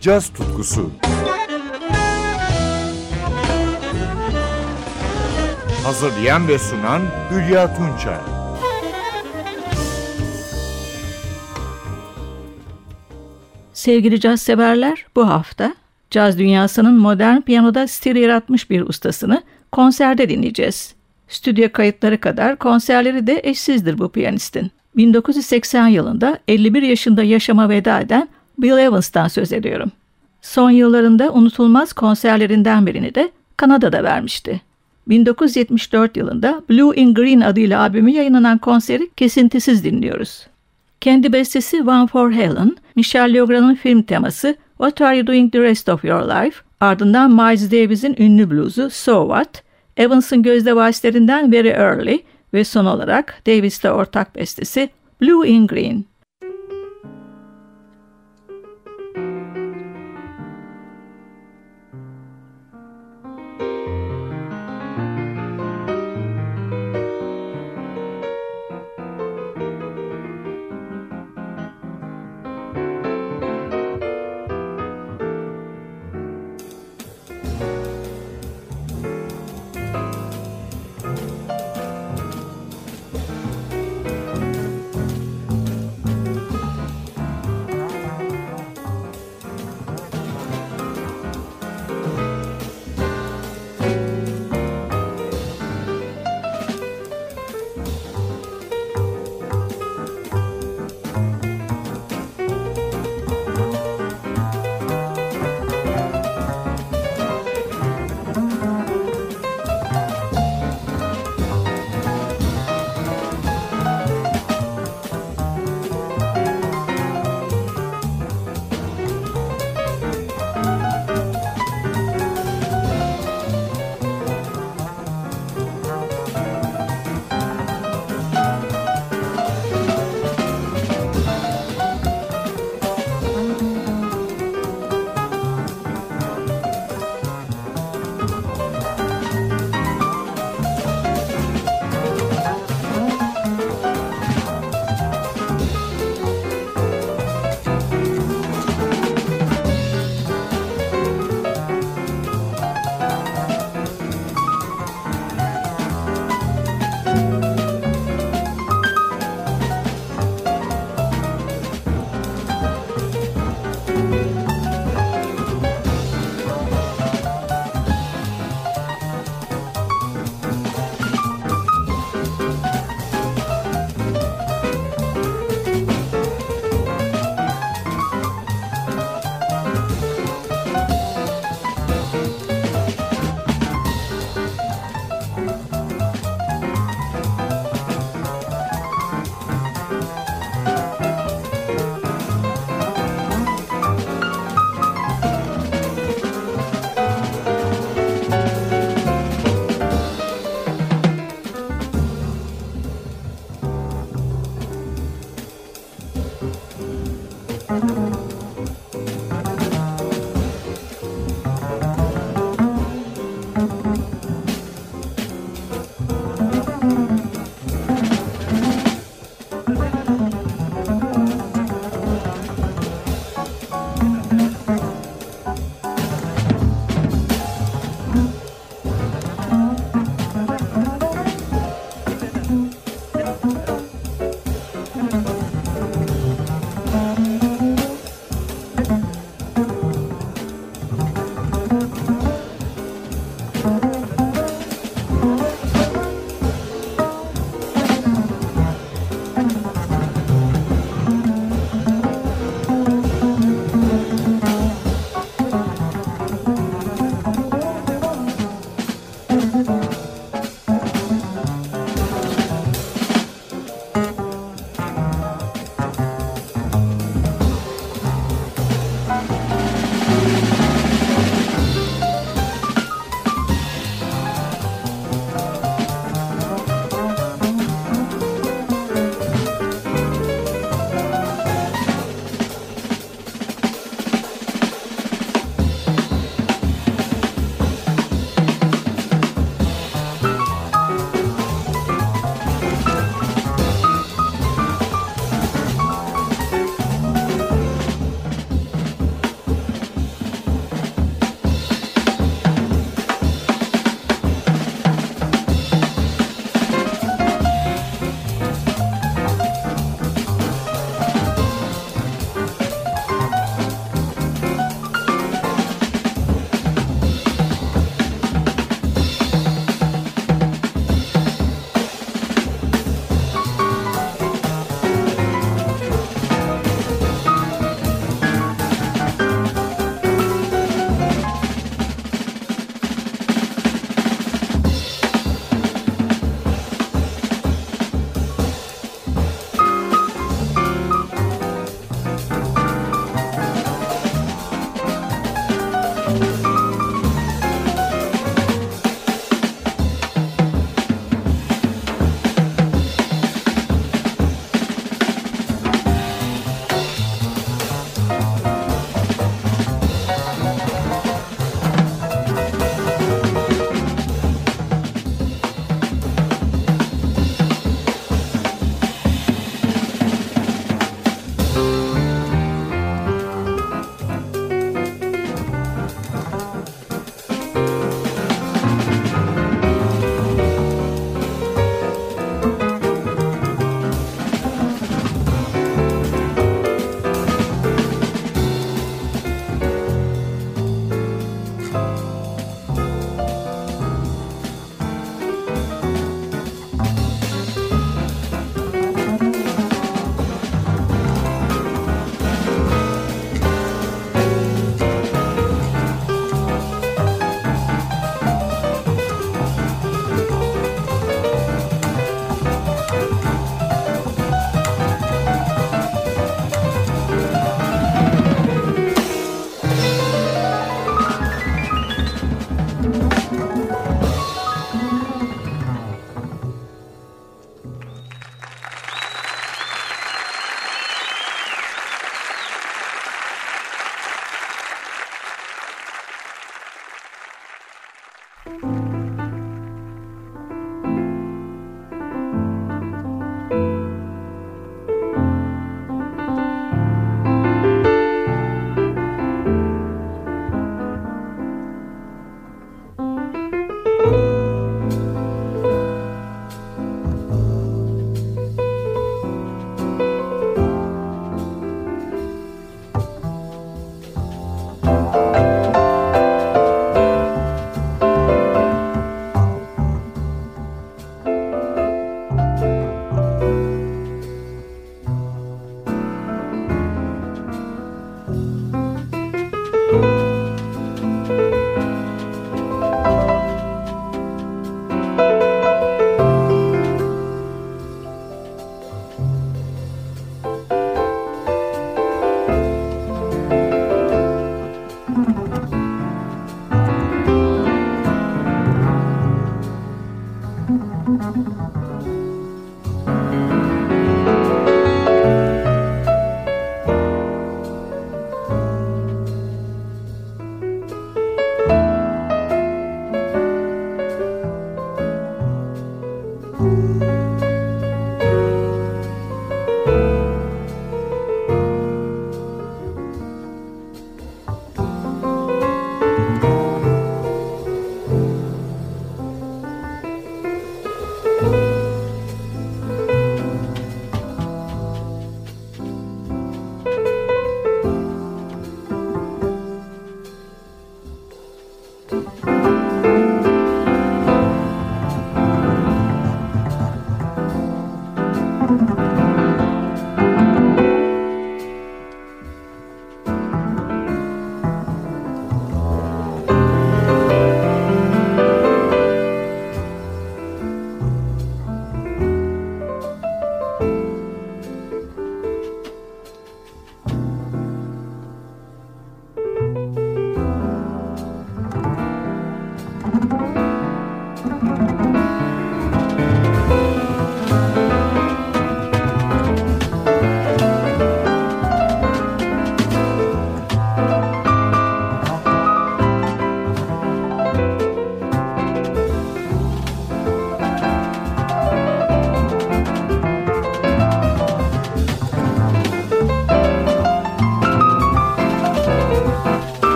caz tutkusu. Hazırlayan ve sunan Hülya Tunçay. Sevgili caz severler, bu hafta caz dünyasının modern piyanoda stil yaratmış bir ustasını konserde dinleyeceğiz. Stüdyo kayıtları kadar konserleri de eşsizdir bu piyanistin. 1980 yılında 51 yaşında yaşama veda eden Bill Evans'tan söz ediyorum. Son yıllarında unutulmaz konserlerinden birini de Kanada'da vermişti. 1974 yılında Blue in Green adıyla albümü yayınlanan konseri kesintisiz dinliyoruz. Kendi bestesi One for Helen, Michelle Legrand'ın film teması What Are You Doing the Rest of Your Life, ardından Miles Davis'in ünlü bluzu So What, Evans'ın gözde valslerinden Very Early ve son olarak Davis'le ortak bestesi Blue in Green.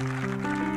Música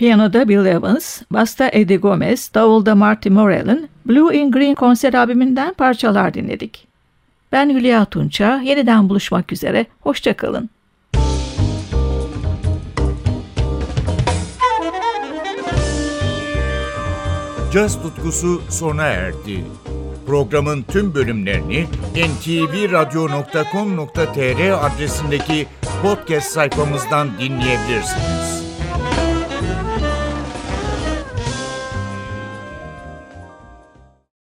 Piyanoda Bill Evans, basta Eddie Gomez, davulda Marty Morell'in Blue in Green konser albümünden parçalar dinledik. Ben Hülya Tunça, yeniden buluşmak üzere, hoşçakalın. Caz tutkusu sona erdi. Programın tüm bölümlerini ntvradio.com.tr adresindeki podcast sayfamızdan dinleyebilirsiniz.